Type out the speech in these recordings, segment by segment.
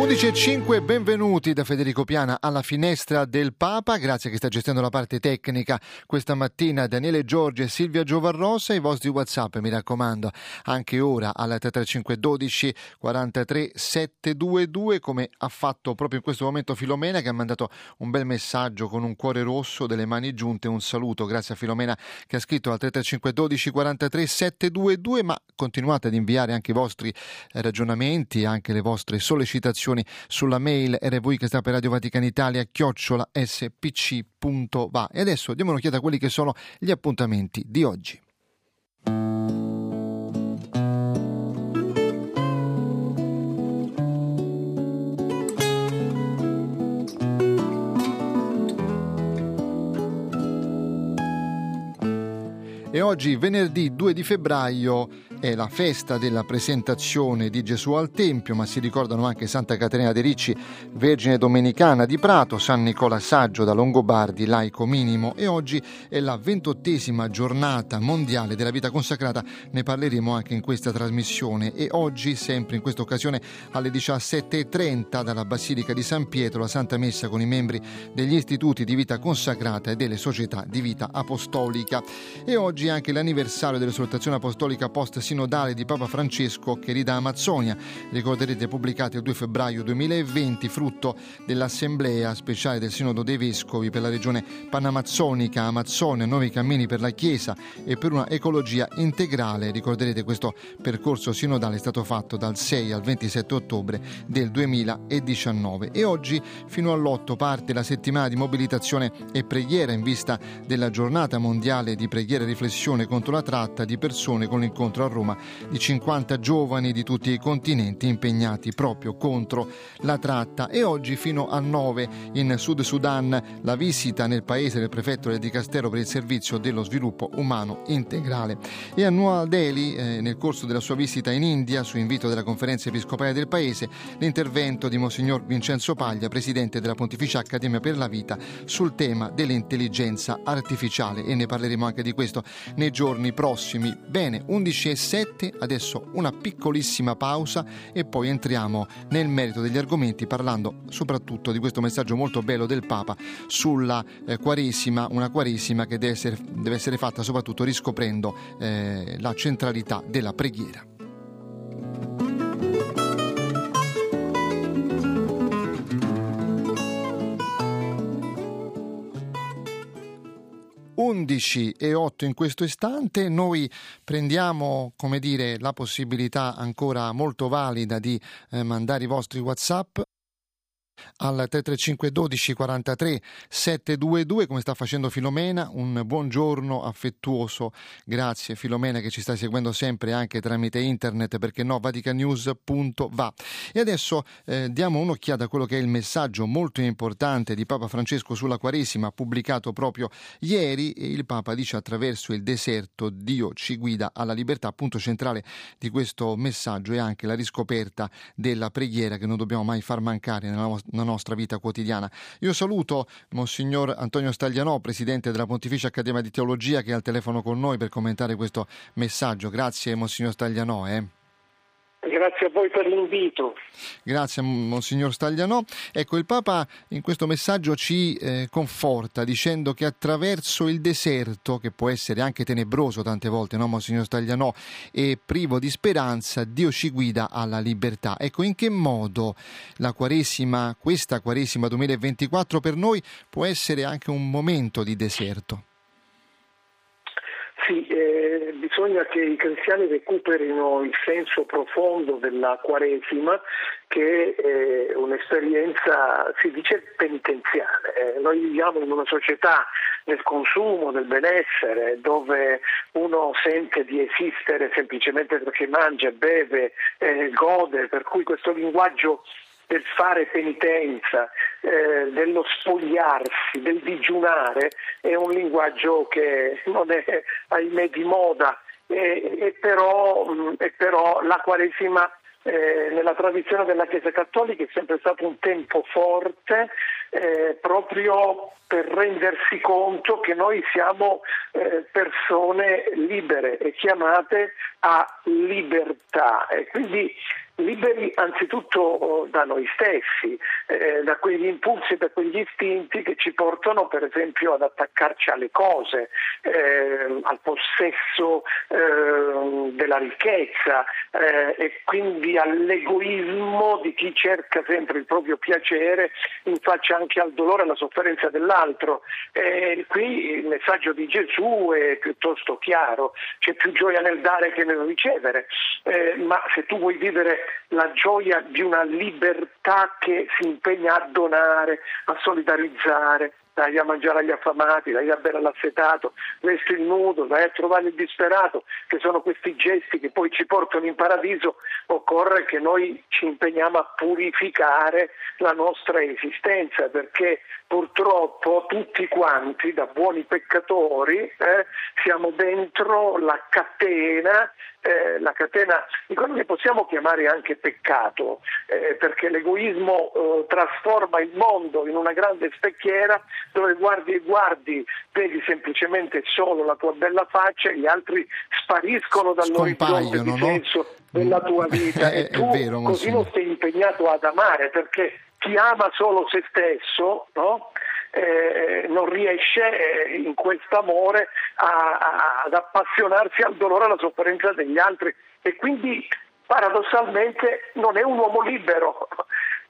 11.05, benvenuti da Federico Piana alla finestra del Papa, grazie che sta gestendo la parte tecnica. Questa mattina Daniele Giorgi e Silvia Giovarrosa, i vostri Whatsapp mi raccomando anche ora alla 335 12 43 722 come ha fatto proprio in questo momento Filomena che ha mandato un bel messaggio con un cuore rosso, delle mani giunte, un saluto, grazie a Filomena che ha scritto al 335 12 43 722 ma continuate ad inviare anche i vostri ragionamenti, anche le vostre sollecitazioni sulla mail rv che sta per Radio Vaticana Italia chiocciola spc.va e adesso diamo un'occhiata a quelli che sono gli appuntamenti di oggi. E oggi, venerdì 2 di febbraio, è la festa della presentazione di Gesù al Tempio, ma si ricordano anche Santa Caterina de Ricci, Vergine Domenicana di Prato, San Nicola Saggio da Longobardi, laico minimo. E oggi è la ventottesima giornata mondiale della vita consacrata, ne parleremo anche in questa trasmissione. E oggi, sempre in questa occasione, alle 17.30 dalla Basilica di San Pietro, la Santa Messa con i membri degli istituti di vita consacrata e delle società di vita apostolica. E oggi anche l'anniversario dell'esortazione apostolica post sinodale di Papa Francesco che rida Amazzonia, ricorderete pubblicati il 2 febbraio 2020, frutto dell'Assemblea speciale del Sinodo dei Vescovi per la regione panamazzonica, Amazzonia, nuovi cammini per la Chiesa e per una ecologia integrale. Ricorderete questo percorso sinodale è stato fatto dal 6 al 27 ottobre del 2019 e oggi fino all'8 parte la settimana di mobilitazione e preghiera in vista della giornata mondiale di preghiera e riflessione contro la tratta di persone con l'incontro a Roma di 50 giovani di tutti i continenti impegnati proprio contro la tratta. E oggi fino a 9 in Sud Sudan la visita nel paese del prefetto del Dicastero per il servizio dello sviluppo umano integrale. E a Nuova Delhi eh, nel corso della sua visita in India su invito della conferenza episcopale del paese l'intervento di Monsignor Vincenzo Paglia presidente della Pontificia Accademia per la Vita sul tema dell'intelligenza artificiale. E ne parleremo anche di questo nei giorni prossimi bene 11 e 7, adesso una piccolissima pausa e poi entriamo nel merito degli argomenti parlando soprattutto di questo messaggio molto bello del Papa sulla eh, Quaresima, una Quaresima che deve essere, deve essere fatta soprattutto riscoprendo eh, la centralità della preghiera. 11 e 8 in questo istante, noi prendiamo come dire, la possibilità ancora molto valida di eh, mandare i vostri WhatsApp al 335 12 43 722 come sta facendo Filomena. Un buongiorno affettuoso. Grazie Filomena che ci sta seguendo sempre anche tramite internet perché no vaticanews.va e adesso eh, diamo un'occhiata a quello che è il messaggio molto importante di Papa Francesco sulla Quaresima pubblicato proprio ieri. E il Papa dice attraverso il deserto Dio ci guida alla libertà. Punto centrale di questo messaggio è anche la riscoperta della preghiera che non dobbiamo mai far mancare nella nostra nostra vita quotidiana. Io saluto Monsignor Antonio Staglianò, Presidente della Pontificia Accademia di Teologia, che è al telefono con noi per commentare questo messaggio. Grazie Monsignor Staglianò. Eh. Grazie a voi per l'invito. Grazie Monsignor Staglianò. Ecco, il Papa in questo messaggio ci eh, conforta dicendo che attraverso il deserto, che può essere anche tenebroso tante volte, no Monsignor Staglianò, e privo di speranza, Dio ci guida alla libertà. Ecco, in che modo la Quaresima, questa Quaresima 2024 per noi può essere anche un momento di deserto? Sì, eh, bisogna che i cristiani recuperino il senso profondo della Quaresima che è un'esperienza, si dice, penitenziale. Eh, noi viviamo in una società del consumo, del benessere, dove uno sente di esistere semplicemente perché mangia, beve, eh, gode, per cui questo linguaggio del fare penitenza, eh, dello spogliarsi, del digiunare, è un linguaggio che non è ahimè di moda. E, e, però, e però la Quaresima eh, nella tradizione della Chiesa Cattolica è sempre stato un tempo forte eh, proprio per rendersi conto che noi siamo eh, persone libere e chiamate a libertà. E quindi liberi anzitutto oh, da noi stessi, eh, da quegli impulsi, da quegli istinti che ci portano per esempio ad attaccarci alle cose, eh, al possesso eh, della ricchezza eh, e quindi all'egoismo di chi cerca sempre il proprio piacere in faccia anche al dolore e alla sofferenza dell'altro. qui il messaggio di Gesù è piuttosto chiaro, c'è più gioia nel dare che nel ricevere, eh, ma se tu vuoi vivere la gioia di una libertà che si impegna a donare, a solidarizzare, dai a mangiare agli affamati, dai a bere all'assetato, vesti il nudo, dai a trovare il disperato, che sono questi gesti che poi ci portano in paradiso, occorre che noi ci impegniamo a purificare la nostra esistenza, perché purtroppo tutti quanti, da buoni peccatori, eh, siamo dentro la catena, eh, la catena di quello che possiamo chiamare anche peccato, eh, perché l'egoismo eh, trasforma il mondo in una grande specchiera dove guardi e guardi, vedi semplicemente solo la tua bella faccia e gli altri spariscono dall'orizzonte di senso della tua vita. E tu vero, così non sei impegnato ad amare perché chi ama solo se stesso no? Eh, non riesce eh, in questo amore ad appassionarsi al dolore e alla sofferenza degli altri. E quindi paradossalmente non è un uomo libero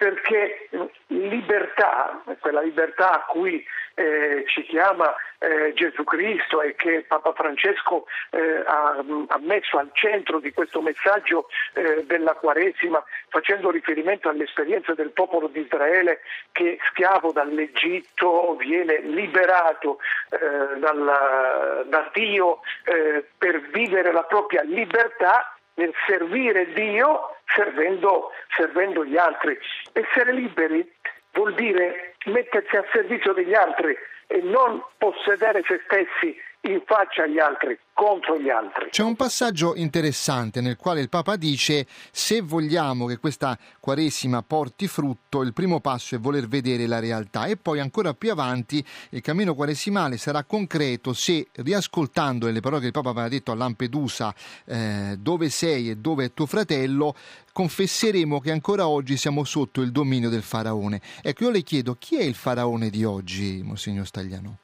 perché libertà, quella libertà a cui eh, ci chiama eh, Gesù Cristo e che Papa Francesco eh, ha, ha, messo al centro di questo messaggio eh, della Quaresima, facendo riferimento all'esperienza del popolo di Israele che schiavo dall'Egitto viene liberato eh, dalla, da Dio eh, per vivere la propria libertà nel servire Dio servendo, servendo gli altri. Essere liberi vuol dire mettersi a servizio degli altri e non possedere se stessi in faccia agli altri, contro gli altri. C'è un passaggio interessante nel quale il Papa dice se vogliamo che questa Quaresima porti frutto, il primo passo è voler vedere la realtà e poi ancora più avanti il cammino quaresimale sarà concreto se riascoltando le parole che il Papa aveva detto a Lampedusa eh, dove sei e dove è tuo fratello, confesseremo che ancora oggi siamo sotto il dominio del faraone. Ecco, io le chiedo chi è il faraone di oggi, Monsignor Stagliano?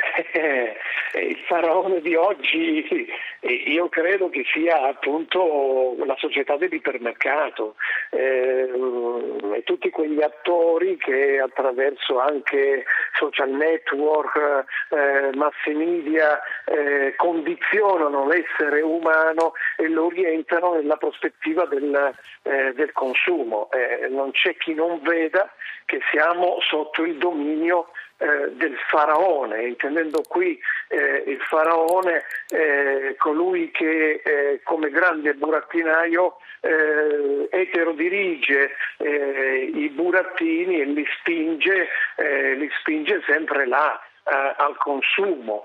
il faraone di oggi io credo che sia appunto la società dell'ipermercato eh, e tutti quegli attori che attraverso anche social network, eh, mass media eh, condizionano l'essere umano e lo orientano nella prospettiva del, eh, del consumo. Eh, non c'è chi non veda che siamo sotto il dominio eh, del faraone, intendendo qui eh, il faraone eh, colui che eh, come grande burattinaio eh, eterodirige i burattini e li spinge, li spinge sempre là al consumo.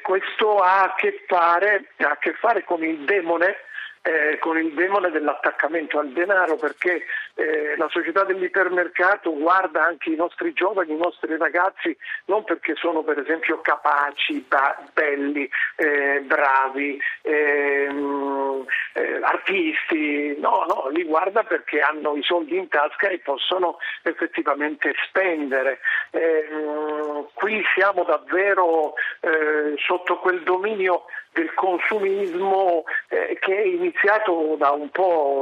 questo ha a, fare, ha a che fare con il demone eh, con il demone dell'attaccamento al denaro perché eh, la società dell'ipermercato guarda anche i nostri giovani, i nostri ragazzi non perché sono per esempio capaci, ba- belli, eh, bravi, ehm, eh, artisti, no, no, li guarda perché hanno i soldi in tasca e possono effettivamente spendere. Ehm, qui siamo davvero eh, sotto quel dominio del consumismo eh, che è iniziato da un,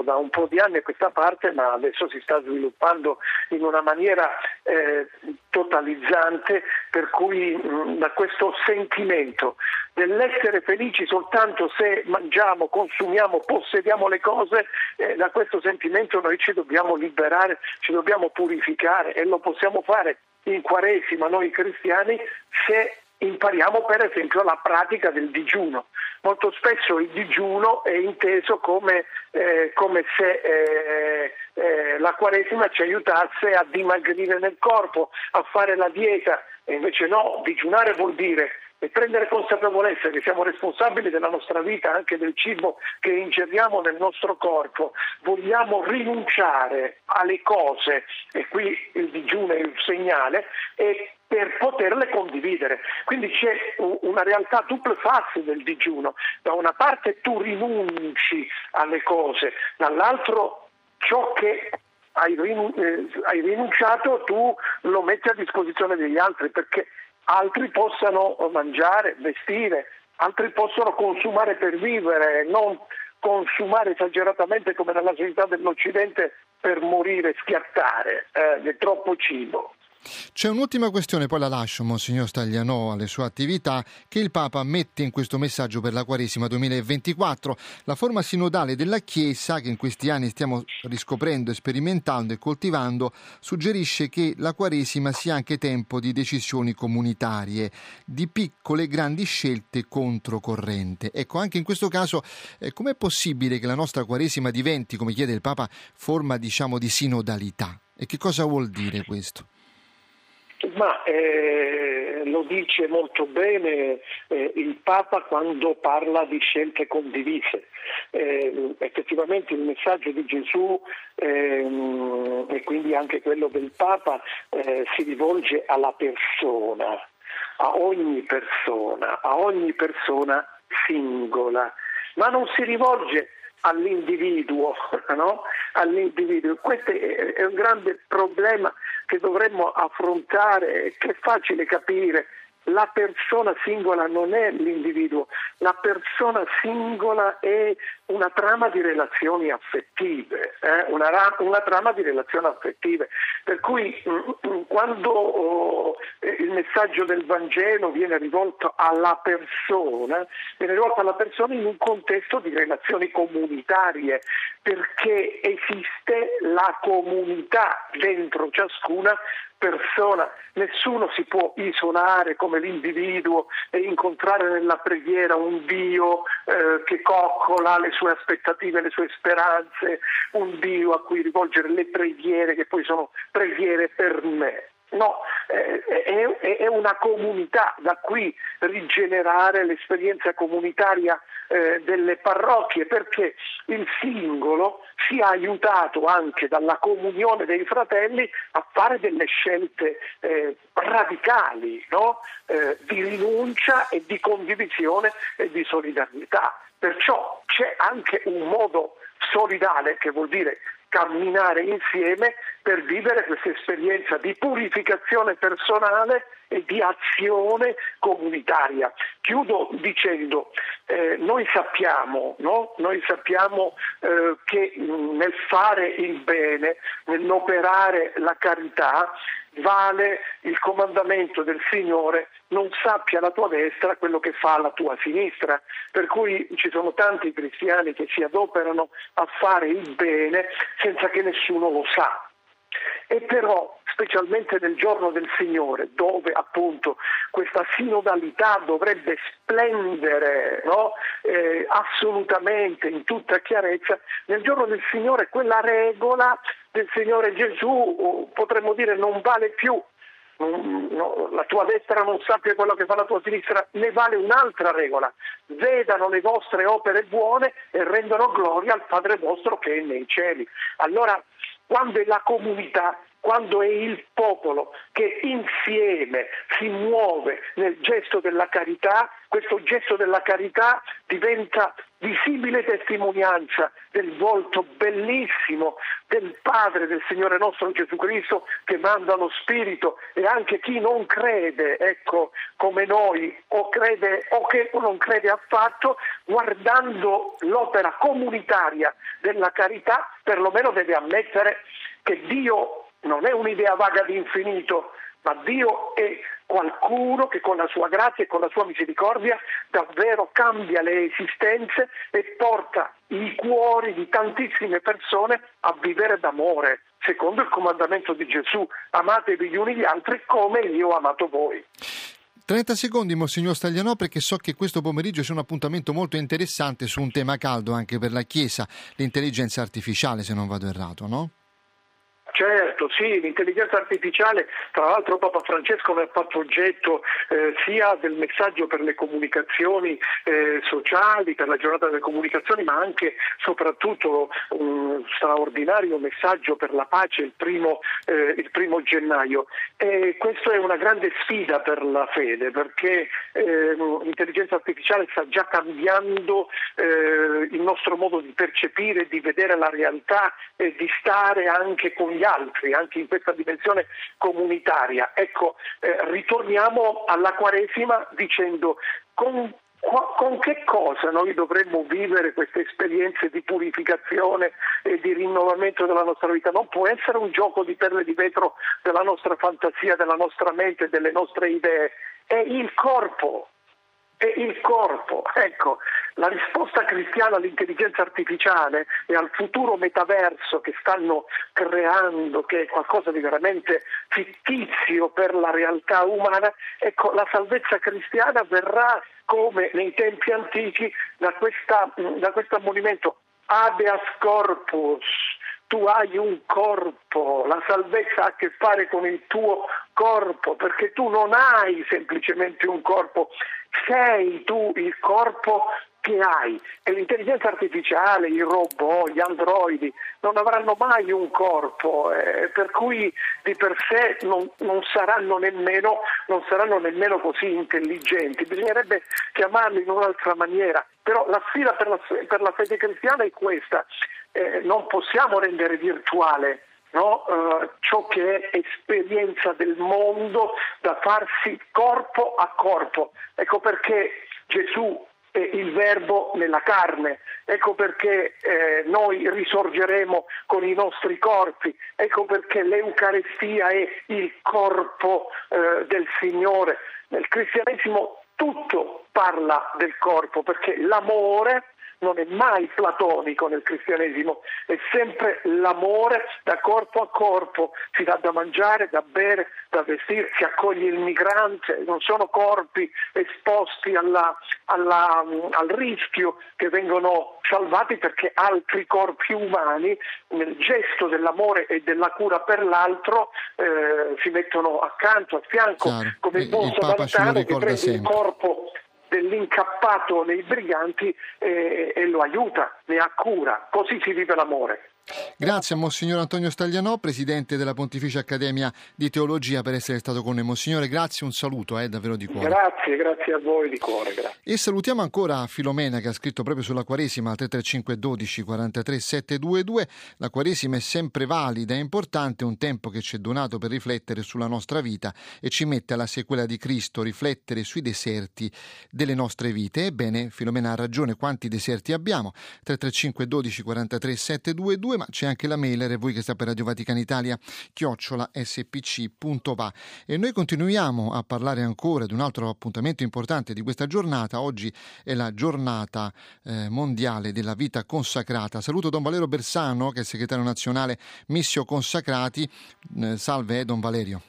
da un, po', di anni a questa parte ma adesso si sta sviluppando in una maniera eh, totalizzante per cui mh, da questo sentimento dell'essere felici soltanto se mangiamo, consumiamo, possediamo le cose, eh, da questo sentimento noi ci dobbiamo liberare, ci dobbiamo purificare e lo possiamo fare in Quaresima noi cristiani se impariamo per esempio la pratica del digiuno. Molto spesso il digiuno è inteso come, eh, come se eh, eh, la Quaresima ci aiutasse a dimagrire nel corpo, a fare la dieta e invece no, digiunare vuol dire e prendere consapevolezza che siamo responsabili della nostra vita, anche del cibo che ingeriamo nel nostro corpo, vogliamo rinunciare alle cose, e qui il digiuno è il segnale, e per poterle condividere. Quindi c'è una realtà double face del digiuno. Da una parte tu rinunci alle cose, dall'altro ciò che hai, eh, rinunciato tu lo metti a disposizione degli altri perché altri possano mangiare, vestire, altri possono consumare per vivere, non consumare esageratamente come nella società dell'Occidente per morire, schiattare eh, troppo cibo. C'è un'ultima questione, poi la lascio, Monsignor Stagliano, alle sue attività, che il Papa mette in questo messaggio per la Quaresima 2024. La forma sinodale della Chiesa, che in questi anni stiamo riscoprendo, sperimentando e coltivando, suggerisce che la Quaresima sia anche tempo di decisioni comunitarie, di piccole e grandi scelte controcorrente. Ecco, anche in questo caso, eh, com'è possibile che la nostra Quaresima diventi, come chiede il Papa, forma, diciamo, di sinodalità? E che cosa vuol dire questo? Ma eh, lo dice molto bene eh, il Papa quando parla di scelte condivise. Eh, effettivamente il messaggio di Gesù ehm, e quindi anche quello del Papa eh, si rivolge alla persona, a ogni persona, a ogni persona singola, ma non si rivolge all'individuo, no? all'individuo. Questo è un grande problema che dovremmo affrontare, che è facile capire la persona singola non è l'individuo, la persona singola è una trama di relazioni affettive, eh? una, una, trama di relazioni affettive. Per cui mm, mm, quando oh, il messaggio del Vangelo viene rivolto alla persona, viene rivolto alla persona in un contesto di relazioni comunitarie, perché esiste la comunità dentro ciascuna persona, nessuno si può isolare come l'individuo e incontrare nella preghiera un Dio eh, che coccola le sue aspettative, le sue speranze, un Dio a cui rivolgere le preghiere che poi sono preghiere per me. No, eh, è, una comunità, da qui rigenerare l'esperienza comunitaria eh, delle parrocchie, perché il singolo sia aiutato anche dalla comunione dei fratelli a fare delle scelte eh, radicali no? Eh, di rinuncia e di condivisione e di solidarietà. Perciò c'è anche un modo solidale, che vuol dire camminare insieme per vivere questa esperienza di purificazione personale e di azione comunitaria. Chiudo dicendo, eh, noi sappiamo, no? noi sappiamo eh, che nel fare il bene, nell'operare la carità, vale il comandamento del Signore, non sappia la tua destra quello che fa la tua sinistra. Per cui ci sono tanti cristiani che si adoperano a fare il bene senza che nessuno lo sa. E però, specialmente nel giorno del Signore, dove appunto questa sinodalità dovrebbe splendere no? eh, assolutamente in tutta chiarezza, nel giorno del Signore quella regola del Signore Gesù, potremmo dire, non vale più. No, la tua destra non sappia quello che fa la tua sinistra, ne vale un'altra regola. Vedano le vostre opere buone e rendono gloria al Padre vostro che è nei cieli. Allora, quando è la comunità quando è il popolo che insieme si muove nel gesto della carità, questo gesto della carità diventa visibile testimonianza del volto bellissimo del Padre del Signore nostro Gesù Cristo che manda lo Spirito. E anche chi non crede, ecco, come noi, o crede o che non crede affatto, guardando l'opera comunitaria della carità, perlomeno deve ammettere che Dio non è un'idea vaga di infinito, ma Dio è qualcuno che con la sua grazia e con la sua misericordia davvero cambia le esistenze e porta i cuori di tantissime persone a vivere d'amore, secondo il comandamento di Gesù, amatevi gli uni gli altri come io ho amato voi. 30 secondi, Monsignor Staglianò, perché so che questo pomeriggio c'è un appuntamento molto interessante su un tema caldo anche per la Chiesa, l'intelligenza artificiale, se non vado errato, no? Certo, sì, l'intelligenza artificiale, tra l'altro Papa Francesco ne ha fatto oggetto eh, sia del messaggio per le comunicazioni eh, sociali, per la giornata delle comunicazioni, ma anche soprattutto un straordinario messaggio per la pace il primo, eh, il primo gennaio. E questa è una grande sfida per la fede perché eh, l'intelligenza artificiale sta già cambiando eh, il nostro modo di percepire, di vedere la realtà e di stare anche con gli gli anche in questa dimensione comunitaria. Ecco, eh, ritorniamo alla Quaresima dicendo con con che cosa noi dovremmo vivere queste esperienze di purificazione e di rinnovamento della nostra vita? Non può essere un gioco di perle di vetro della nostra fantasia, della nostra mente, delle nostre idee. È il corpo, è il corpo. Ecco, la risposta cristiana all'intelligenza artificiale e al futuro metaverso che stanno creando, che è qualcosa di veramente fittizio per la realtà umana, ecco, la salvezza cristiana verrà come nei tempi antichi da, questa, da questo ammonimento habeas corpus, tu hai un corpo, la salvezza ha a che fare con il tuo corpo, perché tu non hai semplicemente un corpo, sei tu il corpo che hai. E l'intelligenza artificiale, i robot, gli androidi non avranno mai un corpo, eh, per cui di per sé non, non, saranno nemmeno, non, saranno nemmeno, così intelligenti, bisognerebbe chiamarli in un'altra maniera, però la sfida per la, per la fede cristiana è questa, eh, non possiamo rendere virtuale No? Uh, ciò che è esperienza del mondo da farsi corpo a corpo. Ecco perché Gesù è il verbo nella carne, ecco perché eh, noi risorgeremo con i nostri corpi, ecco perché l'Eucarestia è il corpo eh, del Signore. Nel cristianesimo tutto parla del corpo perché l'amore non è mai platonico nel cristianesimo, è sempre l'amore da corpo a corpo, si dà da mangiare, da bere, da vestire, si accoglie il migrante, non sono corpi esposti alla, alla, al rischio che vengono salvati perché altri corpi umani nel gesto dell'amore e della cura per l'altro eh, si mettono accanto, a fianco, Chiaro. come il buon samaritano che prende sempre. il corpo dell'incappato nei briganti eh, e lo aiuta, ne ha cura, così si vive l'amore. Grazie a Monsignor Antonio Staglianò, Presidente della Pontificia Accademia di Teologia, per essere stato con noi. Monsignore, grazie, un saluto, eh, davvero di cuore. Grazie, grazie a voi di cuore. Grazie. E salutiamo ancora Filomena che ha scritto proprio sulla Quaresima al 335 12 43 722. La Quaresima è sempre valida, è importante, un tempo che ci è donato per riflettere sulla nostra vita e ci mette alla sequela di Cristo, riflettere sui deserti delle nostre vite. Ebbene, Filomena ha ragione, quanti deserti abbiamo? 335 12 43 722 2, ma c'è anche la mailer, voi che sta per Radio Vaticana Italia, chiocciola spc.va. E noi continuiamo a parlare ancora di un altro appuntamento importante di questa giornata. Oggi è la giornata eh, mondiale della vita consacrata. Saluto Don Valerio Bersano, che è segretario nazionale Missio Consacrati. Eh, salve, Don Valerio.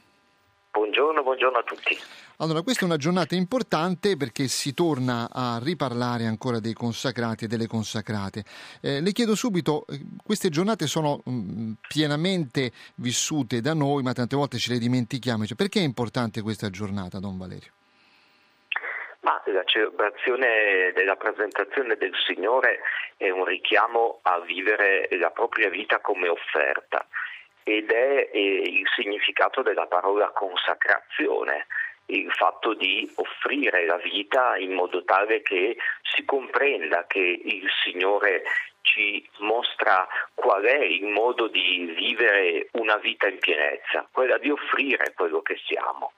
Buongiorno, buongiorno a tutti. Allora, questa è una giornata importante perché si torna a riparlare ancora dei consacrati e delle consacrate. Eh, le chiedo subito, eh, queste giornate sono mm, pienamente vissute da noi, ma tante volte ce le dimentichiamo. Cioè, perché è importante questa giornata, Don Valerio? Ma la celebrazione della presentazione del Signore è un richiamo a vivere la propria vita come offerta ed è eh, il significato della parola consacrazione il fatto di offrire la vita in modo tale che si comprenda che il Signore ci mostra qual è il modo di vivere una vita in pienezza, quella di offrire quello che siamo.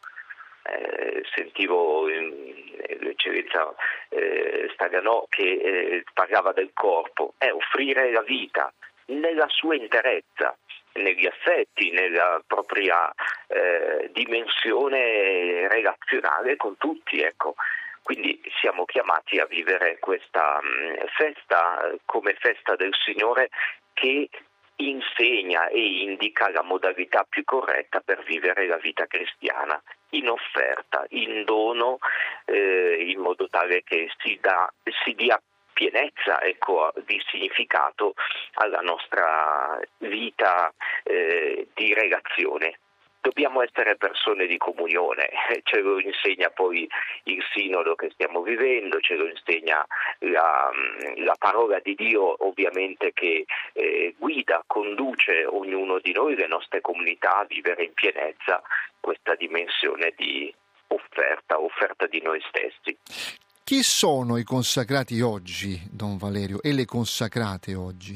Eh, sentivo eh, l'eccellenza eh, Staganò che eh, parlava del corpo, è offrire la vita nella sua interezza, negli affetti, nella propria eh, dimensione relazionale con tutti. Ecco. Quindi siamo chiamati a vivere questa mh, mm, festa come festa del Signore che insegna e indica la modalità più corretta per vivere la vita cristiana, in offerta, in dono, eh, in modo tale che si, da, si dia pienezza ecco, di significato alla nostra vita eh, di relazione dobbiamo essere persone di comunione, ce lo insegna poi il sinodo che stiamo vivendo, ce lo insegna la, la parola di Dio ovviamente che eh, guida, conduce ognuno di noi, le nostre comunità a vivere in pienezza questa dimensione di offerta, offerta di noi stessi. Chi sono i consacrati oggi, Don Valerio, e le consacrate oggi?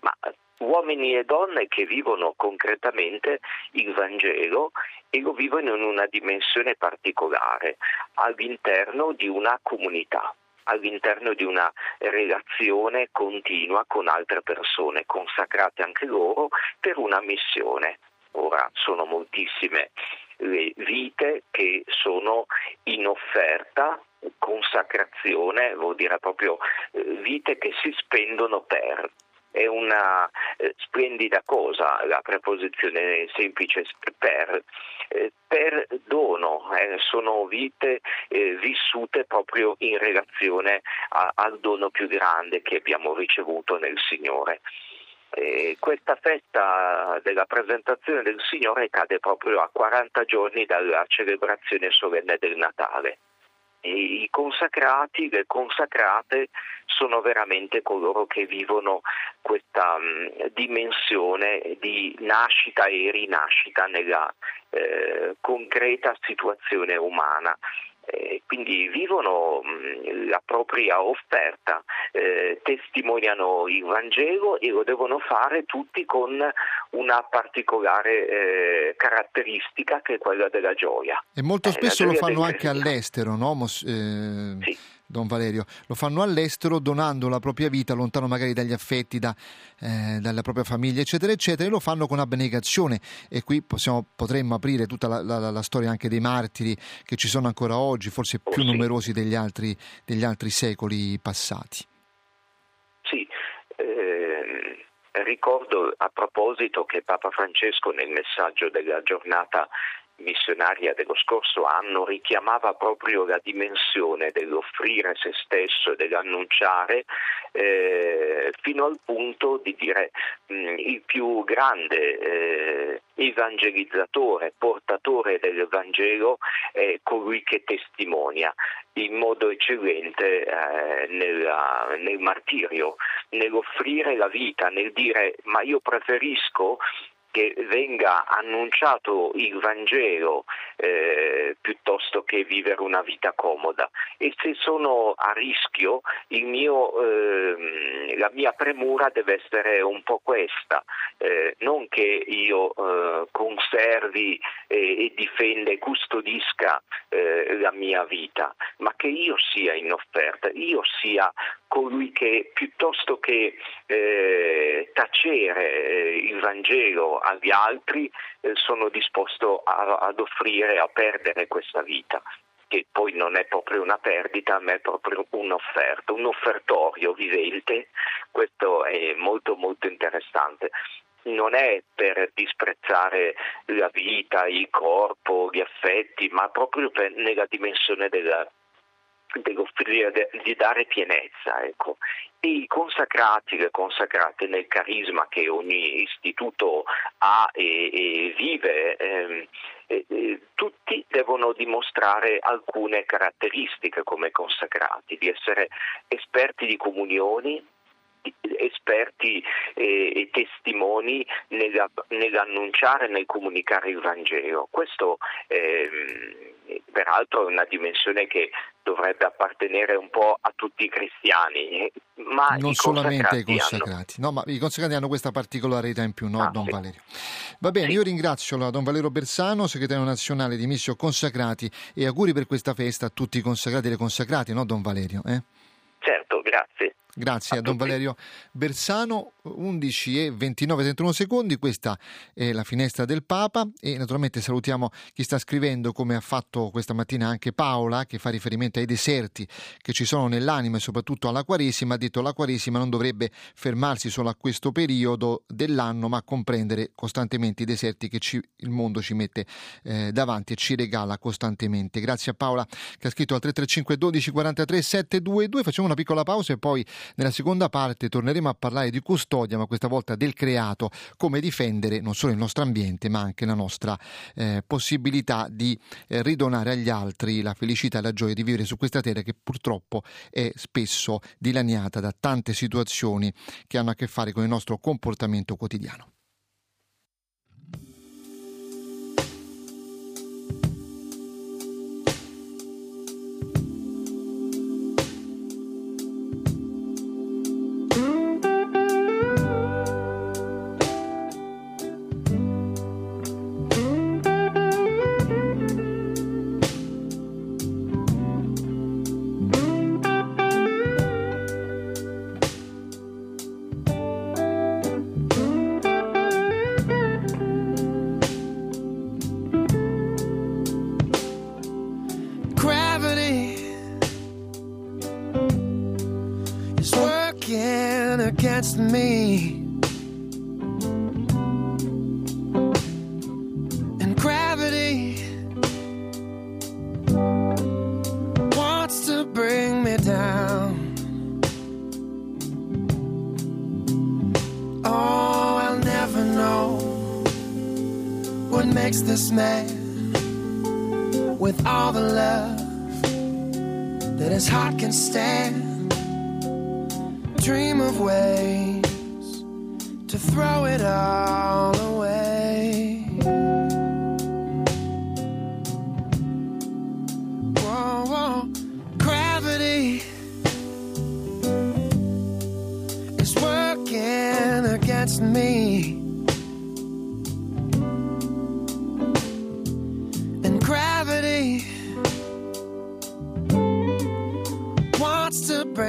Ma uomini e donne che vivono concretamente il Vangelo e lo vivono in una dimensione particolare, all'interno di una comunità all'interno di una relazione continua con altre persone, consacrate anche loro per una missione. Ora sono moltissime le vite che sono in offerta, consacrazione, vuol dire proprio eh, vite che si spendono per è una eh, splendida cosa la preposizione semplice per, eh, per dono, eh, sono vite eh, vissute proprio in relazione a, al dono più grande che abbiamo ricevuto nel Signore. Eh, questa festa della presentazione del Signore cade proprio a 40 giorni dalla celebrazione solenne del Natale. I consacrati, le consacrate sono veramente coloro che vivono questa mh, dimensione di nascita e rinascita nella eh, concreta situazione umana eh, quindi vivono mh, la propria offerta, eh, testimoniano il Vangelo e lo devono fare tutti con una particolare eh, caratteristica che è quella della gioia. E molto eh, spesso lo fanno anche all'estero, no? Mos- eh, sì. Don Valerio, lo fanno all'estero donando la propria vita lontano magari dagli affetti, da, eh, dalla propria famiglia, eccetera, eccetera, e lo fanno con abnegazione. E qui possiamo, potremmo aprire tutta la, la, la, storia anche dei martiri che ci sono ancora oggi, forse più numerosi degli altri, degli altri secoli passati. Sì, eh, ricordo a proposito che Papa Francesco nel messaggio della giornata missionaria dello scorso anno richiamava proprio la dimensione dell'offrire se stesso e dell'annunciare eh, fino al punto di dire mh, il più grande eh, evangelizzatore, portatore del Vangelo è colui che testimonia in modo eccellente eh, nella, nel martirio, nell'offrire la vita, nel dire ma io preferisco che venga annunciato il Vangelo eh, piuttosto che vivere una vita comoda. E se sono a rischio mio, eh, la mia premura deve essere un po' questa, eh, non che io eh, conservi e difenda e custodisca eh, la mia vita, ma che io sia in offerta, io sia colui che piuttosto che eh, tacere il Vangelo agli altri eh, sono disposto a, ad offrire, a perdere questa vita che poi non è proprio una perdita, ma è proprio un'offerta, un offertorio vivente. Questo è molto molto interessante. Non è per disprezzare la vita, il corpo, gli affetti, ma proprio per, nella dimensione della, dell'offrire, di dare pienezza. Ecco. E i consacrati, le consacrate nel carisma che ogni istituto ha e, e vive, ehm, eh, tutti devono dimostrare alcune caratteristiche come consacrati, di essere esperti di comunioni, esperti e, e testimoni nella, nell'annunciare, nel comunicare il Vangelo. Questo eh, peraltro è una dimensione che dovrebbe appartenere un po' a tutti i cristiani, ma non solamente ai consacrati. Hanno... No, ma i consacrati hanno questa particolarità in più, no, ah, Don sì. Valerio? Va bene, sì. io ringrazio la Don Valerio Bersano, segretario nazionale di Missio Consacrati, e auguri per questa festa a tutti i consacrati e le consacrati, no, Don Valerio? Eh? Certo, grazie. Grazie a, a Don Valerio Bersano, 11 e 29 31 secondi, questa è la finestra del Papa e naturalmente salutiamo chi sta scrivendo come ha fatto questa mattina anche Paola che fa riferimento ai deserti che ci sono nell'anima e soprattutto alla Quaresima, ha detto la Quaresima non dovrebbe fermarsi solo a questo periodo dell'anno ma comprendere costantemente i deserti che ci, il mondo ci mette eh, davanti e ci regala costantemente. Grazie a Paola che ha scritto al 335 12 43 722, facciamo una piccola pausa e poi nella seconda parte torneremo a parlare di custodia, ma questa volta del creato, come difendere non solo il nostro ambiente, ma anche la nostra eh, possibilità di eh, ridonare agli altri la felicità e la gioia di vivere su questa terra che purtroppo è spesso dilaniata da tante situazioni che hanno a che fare con il nostro comportamento quotidiano.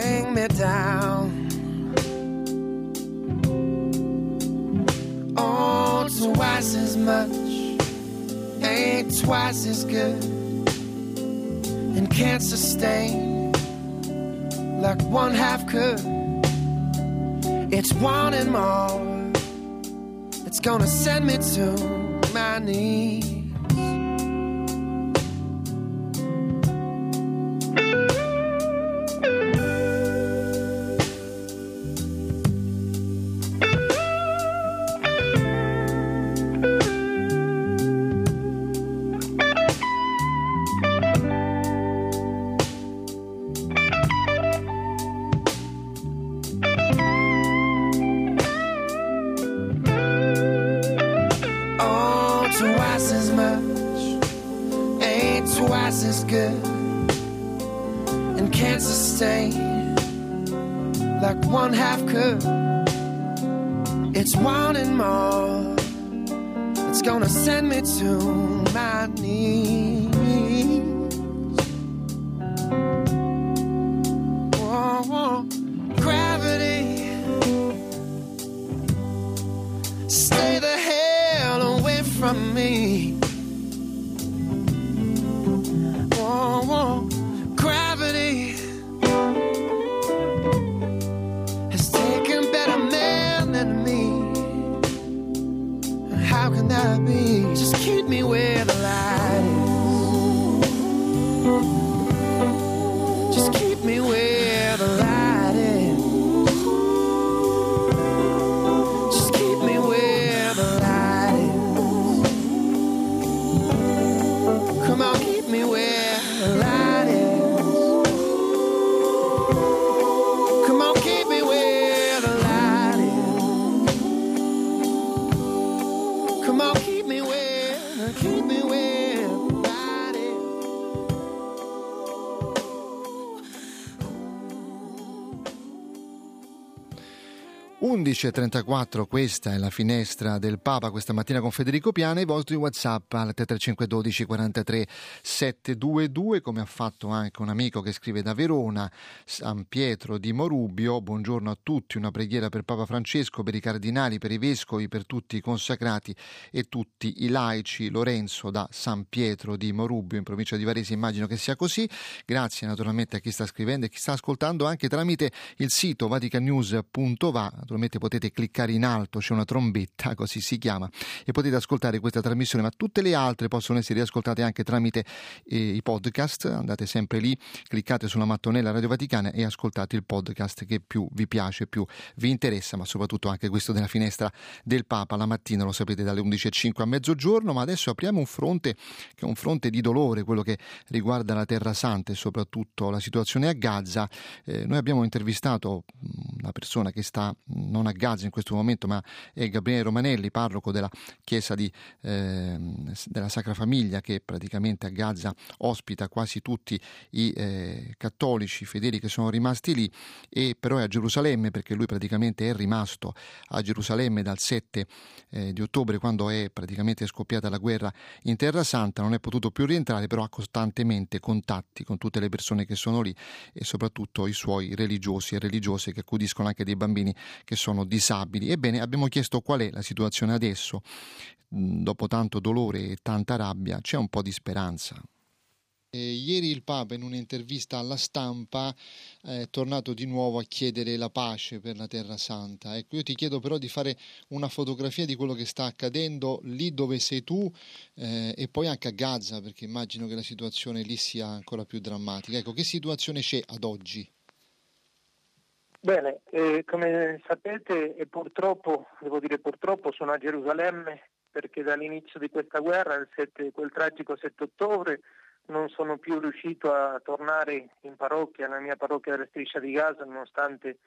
Bring me down. Oh, twice as much, ain't twice as good, and can't sustain like one half could. It's wanting more, it's gonna send me to my knees. Oh. 11.34, questa è la finestra del Papa questa mattina con Federico Piana i vostri Whatsapp al 3512 43 722 come ha fatto anche un amico che scrive da Verona, San Pietro di Morubio, buongiorno a tutti, una preghiera per Papa Francesco, per i cardinali, per i vescovi, per tutti i consacrati e tutti i laici, Lorenzo da San Pietro di Morubio in provincia di Varese, immagino che sia così, grazie naturalmente a chi sta scrivendo e chi sta ascoltando anche tramite il sito vaticanews.va naturalmente potete cliccare in alto, c'è una trombetta, così si chiama, e potete ascoltare questa trasmissione, ma tutte le altre possono essere riascoltate anche tramite eh, i podcast, andate sempre lì, cliccate sulla mattonella Radio Vaticana e ascoltate il podcast che più vi piace, più vi interessa, ma soprattutto anche questo della finestra del Papa la mattina, lo sapete, dalle 11.05 a mezzogiorno, ma adesso apriamo un fronte che è un fronte di dolore, quello che riguarda la Terra Santa e soprattutto la situazione a Gaza. Eh, noi abbiamo intervistato una persona che sta non a Gaza in questo momento, ma è Gabriele Romanelli, parroco della Chiesa di, eh, della Sacra Famiglia, che praticamente a Gaza ospita quasi tutti i eh, cattolici fedeli che sono rimasti lì, e però è a Gerusalemme perché lui praticamente è rimasto a Gerusalemme dal 7 eh, di ottobre, quando è praticamente scoppiata la guerra in Terra Santa, non è potuto più rientrare, però ha costantemente contatti con tutte le persone che sono lì e soprattutto i suoi religiosi e religiose che accudiscono anche dei bambini che sono disabili. Ebbene, abbiamo chiesto qual è la situazione adesso. Mm, dopo tanto dolore e tanta rabbia, c'è un po' di speranza. E ieri il Papa in un'intervista alla stampa è tornato di nuovo a chiedere la pace per la Terra Santa. Ecco, io ti chiedo però di fare una fotografia di quello che sta accadendo lì dove sei tu eh, e poi anche a Gaza, perché immagino che la situazione lì sia ancora più drammatica. Ecco, che situazione c'è ad oggi? Bene, eh, come sapete e purtroppo, devo dire purtroppo, sono a Gerusalemme perché dall'inizio di questa guerra, 7, quel tragico 7 ottobre, non sono più riuscito a tornare in parrocchia, nella mia parrocchia della striscia di Gaza, nonostante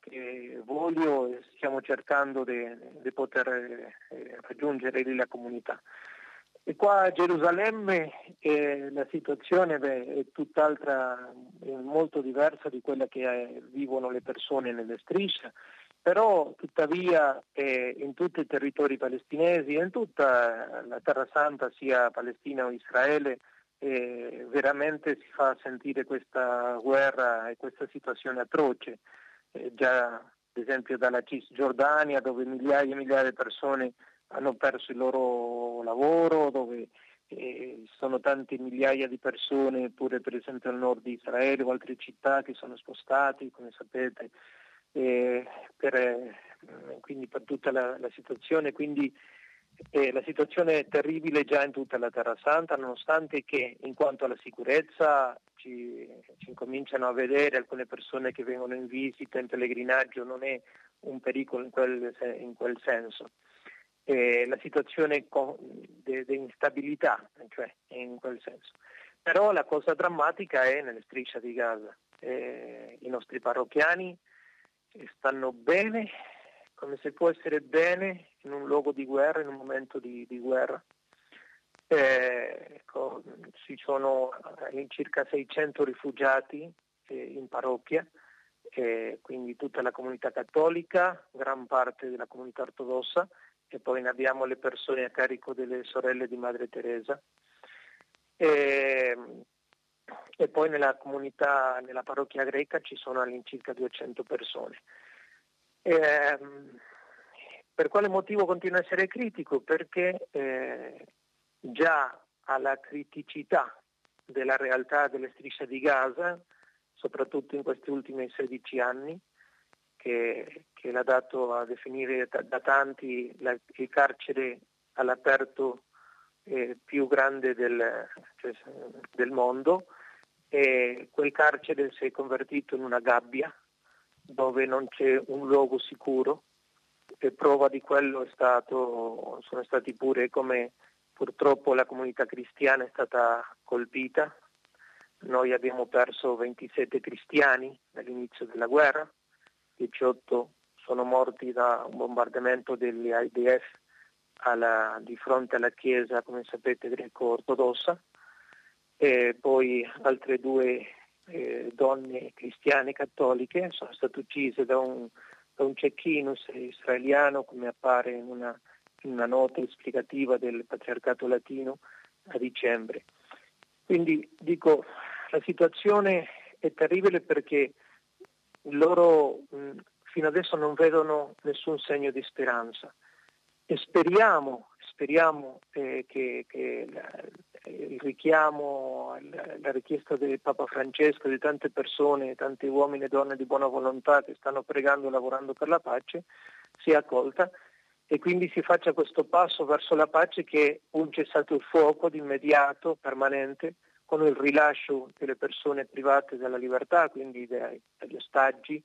che voglio e stiamo cercando di poter eh, raggiungere lì la comunità. E qua a Gerusalemme eh, la situazione beh, è tutt'altra, è molto diversa di quella che eh, vivono le persone nelle strisce, però tuttavia eh, in tutti i territori palestinesi e in tutta la Terra Santa, cia Palestina o Israele, eh, veramente si fa sentire questa guerra e questa situazione atroce. Eh, già ad esempio dalla Cisgiordania dove migliaia e migliaia di persone hanno perso il loro lavoro, dove eh, sono tante migliaia di persone, pure per esempio al nord di Israele o altre città che sono spostati, come sapete, eh, per, eh, per tutta la, la situazione. Quindi eh, la situazione è terribile già in tutta la Terra Santa, nonostante che in quanto alla sicurezza ci, ci incominciano a vedere alcune persone che vengono in visita, in pellegrinaggio, non è un pericolo in quel, in quel senso eh, la situazione di instabilità, cioè in quel senso. Però la cosa drammatica è nelle strisce di Gaza. Eh, I nostri parrocchiani stanno bene, come se può essere bene in un luogo di guerra, in un momento di, di guerra. Eh, ecco, ci sono circa 600 rifugiati eh, in parrocchia, quindi tutta la comunità cattolica, gran parte della comunità ortodossa e poi ne abbiamo le persone a carico delle sorelle di Madre Teresa. E, e poi nella comunità, nella parrocchia greca ci sono all'incirca 200 persone. E, per quale motivo continua a essere critico? Perché eh, già alla criticità della realtà delle strisce di Gaza, soprattutto in questi ultimi 16 anni, che, che l'ha dato a definire da, da tanti la, il carcere all'aperto eh, più grande del, cioè, del mondo. E quel carcere si è convertito in una gabbia dove non c'è un luogo sicuro. E prova di quello stato, sono stati pure come purtroppo la comunità cristiana è stata colpita. Noi abbiamo perso 27 cristiani dall'inizio della guerra, 18 sono morti da un bombardamento degli IDF alla, di fronte alla chiesa, come sapete, greco-ortodossa, e poi altre due eh, donne cristiane cattoliche sono state uccise da un da un cecchinus israeliano, come appare in una, in una nota esplicativa del Patriarcato Latino a dicembre. Quindi dico, la situazione è terribile perché loro mh, fino adesso non vedono nessun segno di speranza. E speriamo, speriamo eh, che, che la, il richiamo, la, la richiesta del Papa Francesco, di tante persone, tanti uomini e donne di buona volontà che stanno pregando e lavorando per la pace, sia accolta e quindi si faccia questo passo verso la pace che è un cessato il fuoco di immediato, permanente, con il rilascio delle persone private della libertà, quindi degli ostaggi,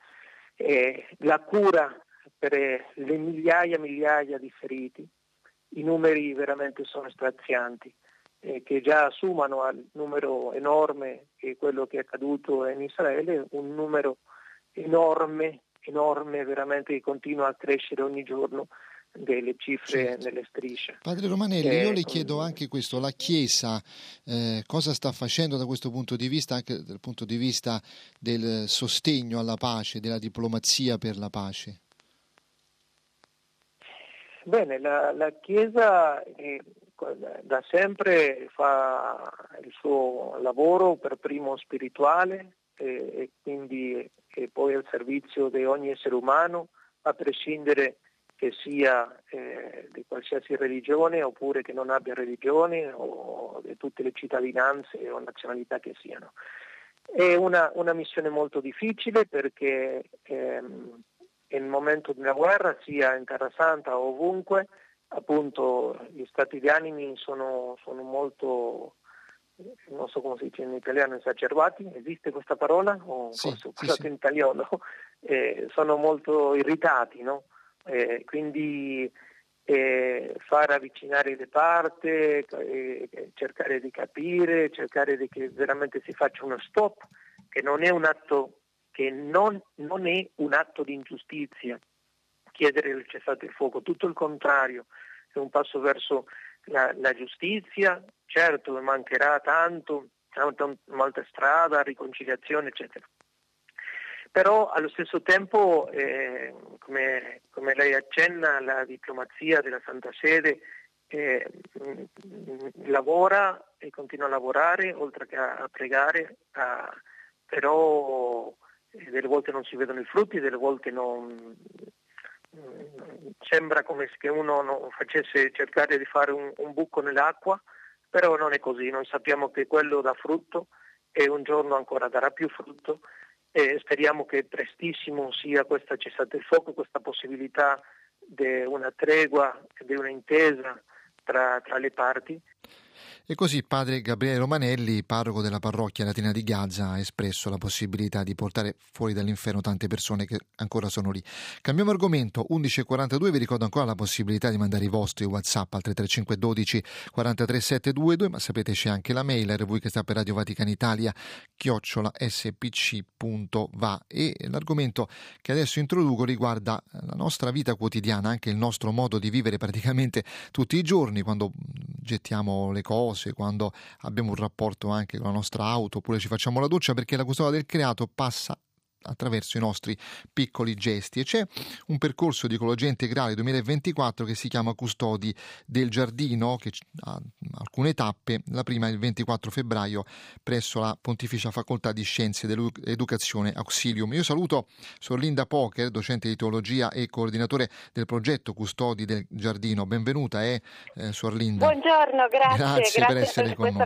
e la cura per le migliaia e migliaia di feriti. I numeri veramente sono strazianti, eh, che già assumano al numero enorme che quello che è accaduto in Israele, un numero enorme, enorme veramente che continua a crescere ogni giorno delle cifre certo. nelle strisce. Padre Romanelli, eh, io le chiedo anche questo, la Chiesa eh, cosa sta facendo da questo punto di vista, anche dal punto di vista del sostegno alla pace, della diplomazia per la pace? Bene, la, la Chiesa eh, da sempre fa il suo lavoro per primo spirituale e quindi e poi al servizio di ogni essere umano, a prescindere che sia eh, di qualsiasi religione oppure che non abbia religione o di tutte le cittadinanze o nazionalità che siano. È una, una missione molto difficile perché ehm, nel momento di una guerra, sia in Terra Santa o ovunque, appunto gli stati di animi sono, sono molto, non so come si dice in italiano, esacerbati, esiste questa parola? O sì, forse sì, sì. in italiano? Eh, sono molto irritati, no? Eh, quindi eh, far avvicinare le parti, eh, cercare di capire, cercare di che veramente si faccia uno stop, che non è un atto, non, non è un atto di ingiustizia chiedere il cessato il fuoco, tutto il contrario, è un passo verso la, la giustizia, certo mancherà tanto, tanta, molta strada, riconciliazione, eccetera però allo stesso tempo, eh, come, come, lei accenna, la diplomazia della Santa Sede eh, lavora e continua a lavorare, oltre che a, pregare, a, però eh, delle volte non si vedono i frutti, delle volte non, sembra come se uno non facesse cercare di fare un, un buco nell'acqua, però non è così, noi sappiamo che quello dà frutto e un giorno ancora darà più frutto e speriamo che prestissimo sia questa cessata il fuoco, questa possibilità di una tregua, di un'intesa tra, tra le parti e così padre Gabriele Romanelli, parroco della parrocchia latina di Gaza, ha espresso la possibilità di portare fuori dall'inferno tante persone che ancora sono lì. Cambiamo argomento, 11.42, vi ricordo ancora la possibilità di mandare i vostri WhatsApp al 33512 43722, ma sapete c'è anche la mail rv che sta per Radio Vaticana Italia, chiocciola spc.va e l'argomento che adesso introduco riguarda la nostra vita quotidiana, anche il nostro modo di vivere praticamente tutti i giorni quando gettiamo le cose, quando abbiamo un rapporto anche con la nostra auto oppure ci facciamo la doccia perché la custodia del creato passa attraverso i nostri piccoli gesti e c'è un percorso di ecologia integrale 2024 che si chiama Custodi del Giardino che ha alcune tappe, la prima è il 24 febbraio presso la Pontificia Facoltà di Scienze dell'Educazione Auxilium. Io saluto Sor Linda Poker, docente di teologia e coordinatore del progetto Custodi del Giardino. Benvenuta, eh, eh Sor Linda. Buongiorno, grazie, grazie, grazie per essere per con noi.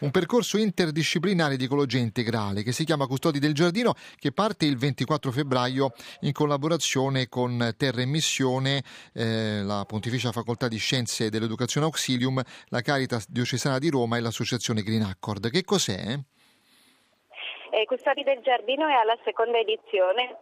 Un percorso interdisciplinare di ecologia integrale che si chiama Custodi del Giardino che parte il 24 febbraio in collaborazione con Terra e Missione, eh, la Pontificia Facoltà di Scienze dell'Educazione Auxilium, la Caritas Diocesana di Roma e l'Associazione Green Accord. Che cos'è? Eh, Custodi del Giardino è alla seconda edizione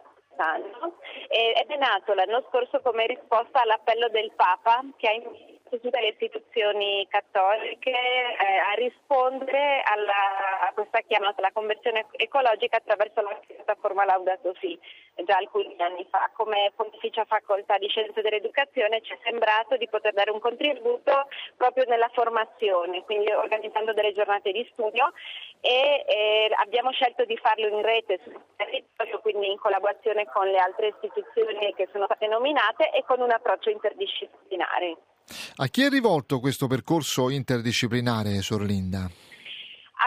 ed è nato l'anno scorso come risposta all'appello del Papa che ha invitato tutte le istituzioni cattoliche eh, a rispondere alla, a questa chiamata, la conversione ecologica attraverso la piattaforma Laudato Si già alcuni anni fa. Come Pontificia Facoltà di Scienze dell'Educazione ci è sembrato di poter dare un contributo proprio nella formazione, quindi organizzando delle giornate di studio e eh, abbiamo scelto di farlo in rete sul territorio, quindi in collaborazione con le altre istituzioni che sono state nominate e con un approccio interdisciplinare. A chi è rivolto questo percorso interdisciplinare, Sor Linda?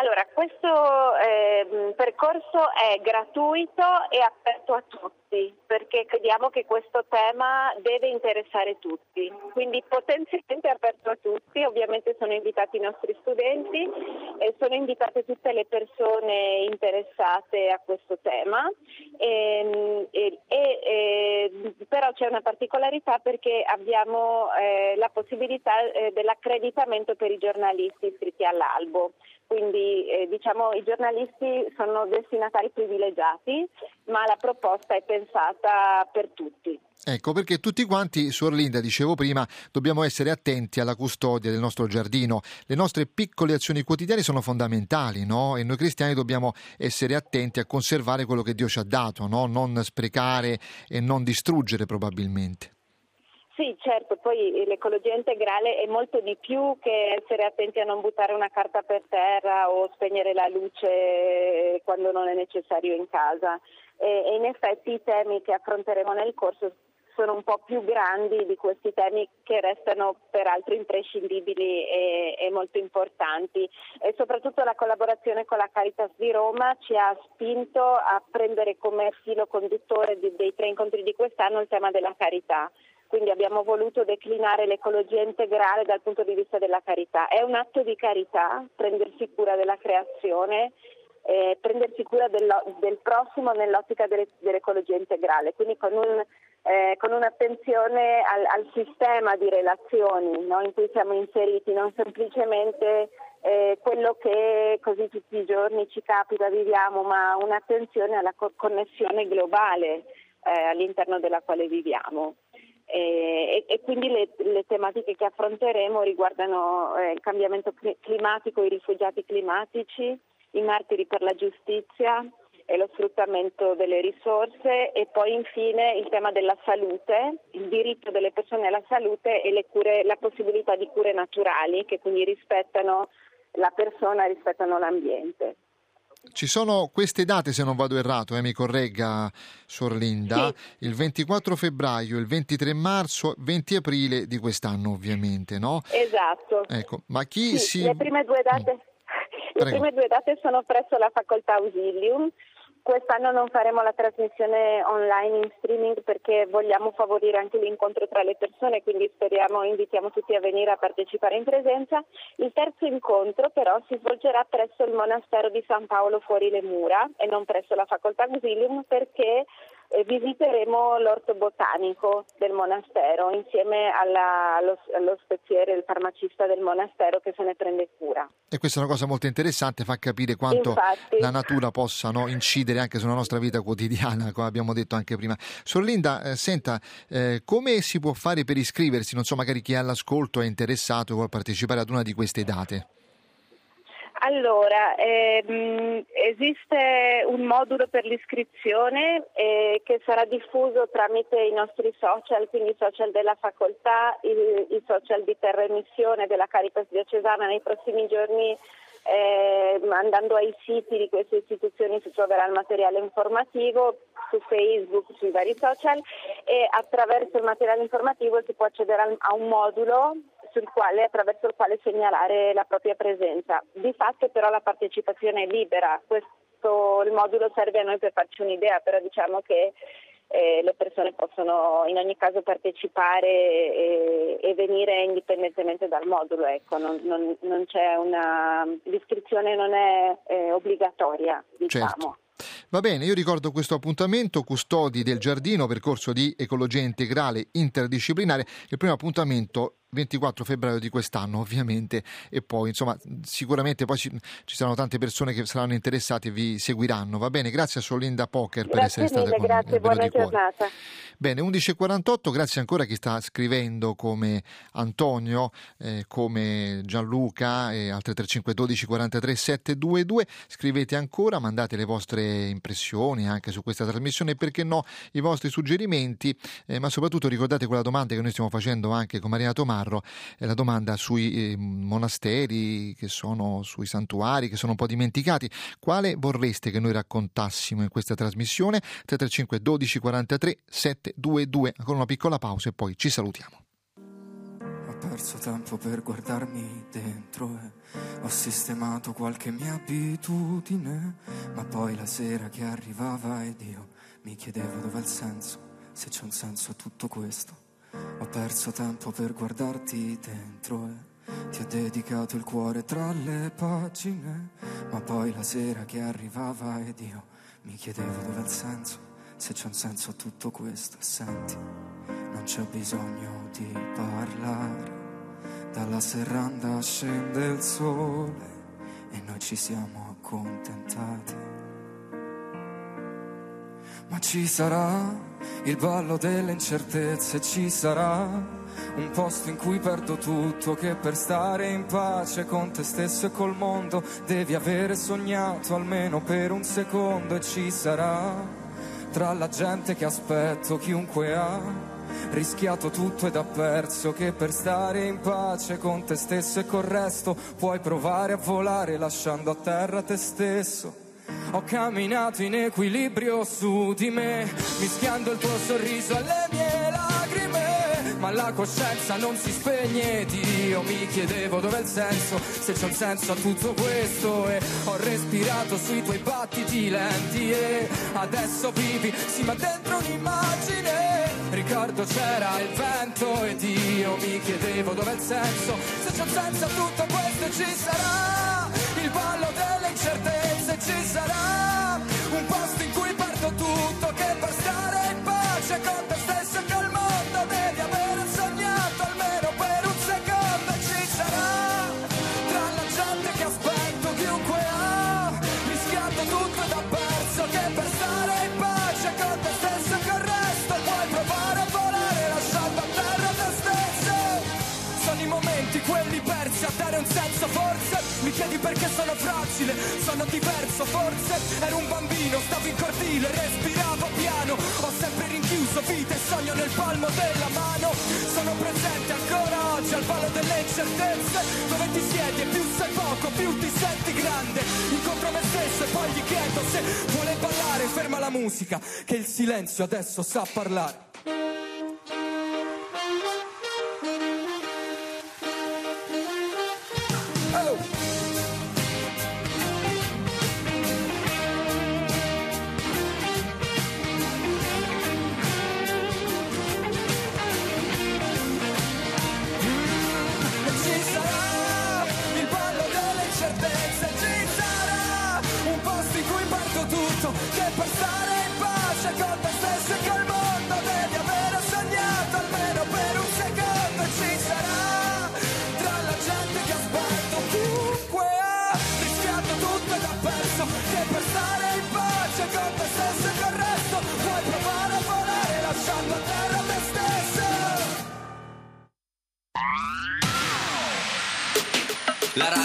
Allora, questo eh, percorso è gratuito e aperto a tutti perché crediamo che questo tema deve interessare tutti, quindi potenzialmente aperto a tutti, ovviamente sono invitati i nostri studenti e sono invitate tutte le persone interessate a questo tema, e, e, e, però c'è una particolarità perché abbiamo eh, la possibilità eh, dell'accreditamento per i giornalisti iscritti all'albo. Quindi eh, diciamo i giornalisti sono destinatari privilegiati, ma la proposta è pensata per tutti. Ecco perché tutti quanti, Suor Linda, dicevo prima, dobbiamo essere attenti alla custodia del nostro giardino. Le nostre piccole azioni quotidiane sono fondamentali, no? E noi cristiani dobbiamo essere attenti a conservare quello che Dio ci ha dato, no? Non sprecare e non distruggere probabilmente. Sì, certo, poi l'ecologia integrale è molto di più che essere attenti a non buttare una carta per terra o spegnere la luce quando non è necessario in casa. E, in effetti i temi che affronteremo nel corso sono un po' più grandi di questi temi che restano peraltro imprescindibili e, e, molto importanti e soprattutto la collaborazione con la Caritas di Roma ci ha spinto a prendere come filo conduttore di, dei tre incontri di quest'anno il tema della carità quindi abbiamo voluto declinare l'ecologia integrale dal punto di vista della carità. È un atto di carità prendersi cura della creazione, eh, prendersi cura del, del prossimo nell'ottica delle, dell'ecologia integrale, quindi con, un, eh, con un'attenzione al, al, sistema di relazioni no, in cui siamo inseriti, non semplicemente eh, quello che così tutti i giorni ci capita, viviamo, ma un'attenzione alla co- connessione globale eh, all'interno della quale viviamo. E, e, quindi le, le, tematiche che affronteremo riguardano eh, il cambiamento climatico, i rifugiati climatici, i martiri per la giustizia e lo sfruttamento delle risorse e poi infine il tema della salute, il diritto delle persone alla salute e cure, la possibilità di cure naturali che quindi rispettano la persona, rispettano l'ambiente. Ci sono queste date, se non vado errato, eh, mi corregga Sor Linda, sì. il 24 febbraio, il 23 marzo, 20 aprile di quest'anno ovviamente, no? Esatto. Ecco, ma chi sì, si... Le prime due date... Mm. Le prime due date sono presso la facoltà Ausilium Quest'anno non faremo la trasmissione online in streaming perché vogliamo favorire anche l'incontro tra le persone, quindi speriamo, invitiamo tutti a venire a partecipare in presenza. Il terzo incontro però si svolgerà presso il monastero di San Paolo fuori le mura e non presso la facoltà Auxilium perché visiteremo l'orto botanico del monastero insieme alla, allo, allo speziere, il farmacista del monastero che se ne prende cura. E questa è una cosa molto interessante, fa capire quanto Infatti. la natura possa no, incidere anche sulla nostra vita quotidiana, come abbiamo detto anche prima. Sor Linda, eh, senta, eh, come si può fare per iscriversi? Non so, magari chi è all'ascolto è interessato vuole partecipare ad una di queste date. Allora, ehm, esiste un modulo per l'iscrizione eh, che sarà diffuso tramite i nostri social, quindi i social della facoltà, i, social di Terra Emissione della Caritas Diocesana nei prossimi giorni. Eh, andando ai siti di queste istituzioni si troverà il materiale informativo su Facebook, sui vari social e attraverso il materiale informativo si può accedere a un modulo quale, attraverso il quale segnalare la propria presenza. Di fatto però la partecipazione è libera, Questo, il modulo serve a noi per farci un'idea, però diciamo che eh, le persone possono in ogni caso partecipare e, e venire indipendentemente dal modulo, ecco. non, non, non c'è una, l'iscrizione non è eh, obbligatoria, diciamo. Certo. Va bene, io ricordo questo appuntamento, Custodi del Giardino, percorso di ecologia integrale interdisciplinare. Il primo appuntamento 24 febbraio di quest'anno ovviamente e poi insomma sicuramente poi ci, ci saranno tante persone che saranno interessate e vi seguiranno. Va bene, grazie a Solinda Poker per grazie essere mille, stata con grazie, noi. buona giornata. Bene, 11.48, grazie ancora a chi sta scrivendo come Antonio, eh, come Gianluca e altre 3512 43 722. Scrivete ancora, mandate le vostre impressioni anche su questa trasmissione perché no i vostri suggerimenti, eh, ma soprattutto ricordate quella domanda che noi stiamo facendo anche con Marina Tomarro, è la domanda sui eh, monasteri che sono sui santuari che sono un po' dimenticati. Quale vorreste che noi raccontassimo in questa trasmissione? 335 12 43 722. Ancora una piccola pausa e poi ci salutiamo. Ho perso tempo per guardarmi dentro e ho sistemato qualche mia abitudine, ma poi la sera che arrivava ed io mi chiedevo dov'è il senso, se c'è un senso a tutto questo. Ho perso tempo per guardarti dentro e ti ho dedicato il cuore tra le pagine, ma poi la sera che arrivava ed io mi chiedevo dov'è il senso, se c'è un senso a tutto questo. Senti, non c'è bisogno di parlare, dalla serranda scende il sole e noi ci siamo accontentati. Ma ci sarà il ballo delle incertezze, ci sarà. Un posto in cui perdo tutto, che per stare in pace con te stesso e col mondo. Devi avere sognato almeno per un secondo e ci sarà. Tra la gente che aspetto chiunque ha rischiato tutto ed ha perso che per stare in pace con te stesso e col resto puoi provare a volare lasciando a terra te stesso. Ho camminato in equilibrio su di me, mischiando il tuo sorriso alle mie lacrime, ma la coscienza non si spegne ed io mi chiedevo dov'è il senso, se c'è un senso a tutto questo. E ho respirato sui tuoi battiti lenti e adesso vivi, sì ma dentro un'immagine, ricordo c'era il vento ed io mi chiedevo dov'è il senso, se c'è un senso a tutto questo ci sarà il ballo delle incertezze, ci sarà un posto in cui perdo tutto che per stare in pace con te chiedi perché sono fragile. Sono diverso forse ero un bambino stavo in cortile respiravo piano. Ho sempre rinchiuso vita e sogno nel palmo della mano. Sono presente ancora oggi al ballo delle incertezze dove ti siedi e più sei poco più ti senti grande. Incontro me stesso e poi gli chiedo se vuole ballare. Ferma la musica che il silenzio adesso sa parlare che per stare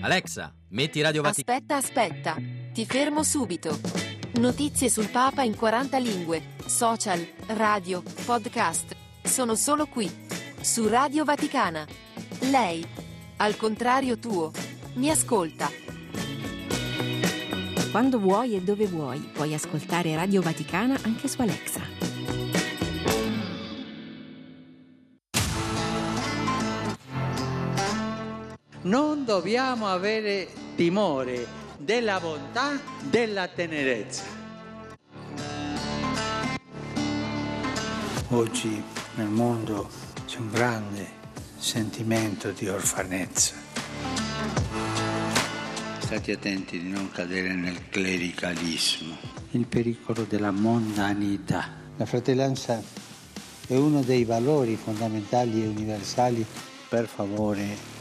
Alexa, metti Radio Vaticana. Aspetta, aspetta. Ti fermo subito. Notizie sul Papa in 40 lingue, social, radio, podcast. Sono solo qui, su Radio Vaticana. Lei, al contrario tuo, mi ascolta. Quando vuoi e dove vuoi puoi ascoltare Radio Vaticana anche su Alexa. Non dobbiamo avere timore della bontà, della tenerezza. Oggi nel mondo c'è un grande sentimento di orfanezza. State attenti di non cadere nel clericalismo, il pericolo della mondanità. La fratellanza è uno dei valori fondamentali e universali. Per favore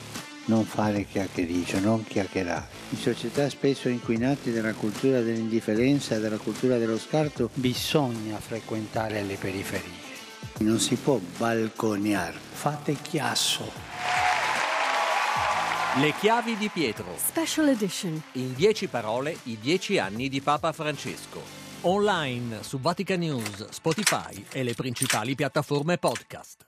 non fare chiacchiericcio, non chiacchierare. In società spesso inquinate dalla cultura dell'indifferenza e dalla cultura dello scarto bisogna frequentare le periferie. Non si può balconiare, fate chiasso. Le chiavi di Pietro. Special Edition. In dieci parole, i dieci anni di Papa Francesco. Online su Vatican News, Spotify e le principali piattaforme podcast.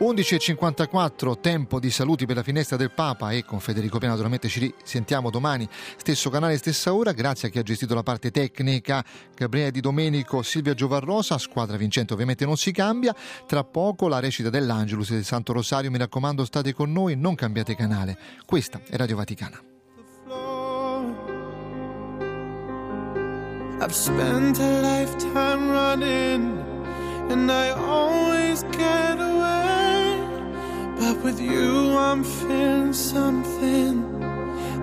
11.54, tempo di saluti per la finestra del Papa e con Federico Piano naturalmente ci risentiamo domani, stesso canale, stessa ora, grazie a chi ha gestito la parte tecnica, Gabriele Di Domenico, Silvia Giovarrosa, squadra vincente ovviamente non si cambia, tra poco la recita dell'Angelus del Santo Rosario, mi raccomando state con noi, non cambiate canale, questa è Radio Vaticana. I've spent a lifetime running and I always get away But with you, I'm feeling something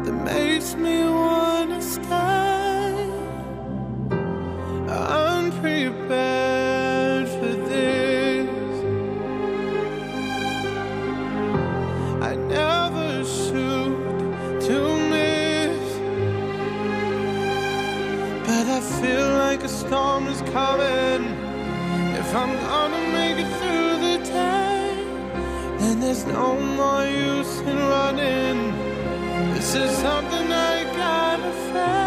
that makes me wanna stay. I'm prepared for this. I never shoot to miss, but I feel like a storm is coming. If I'm gonna make it through the day. And there's no more use in running. This is something I gotta face.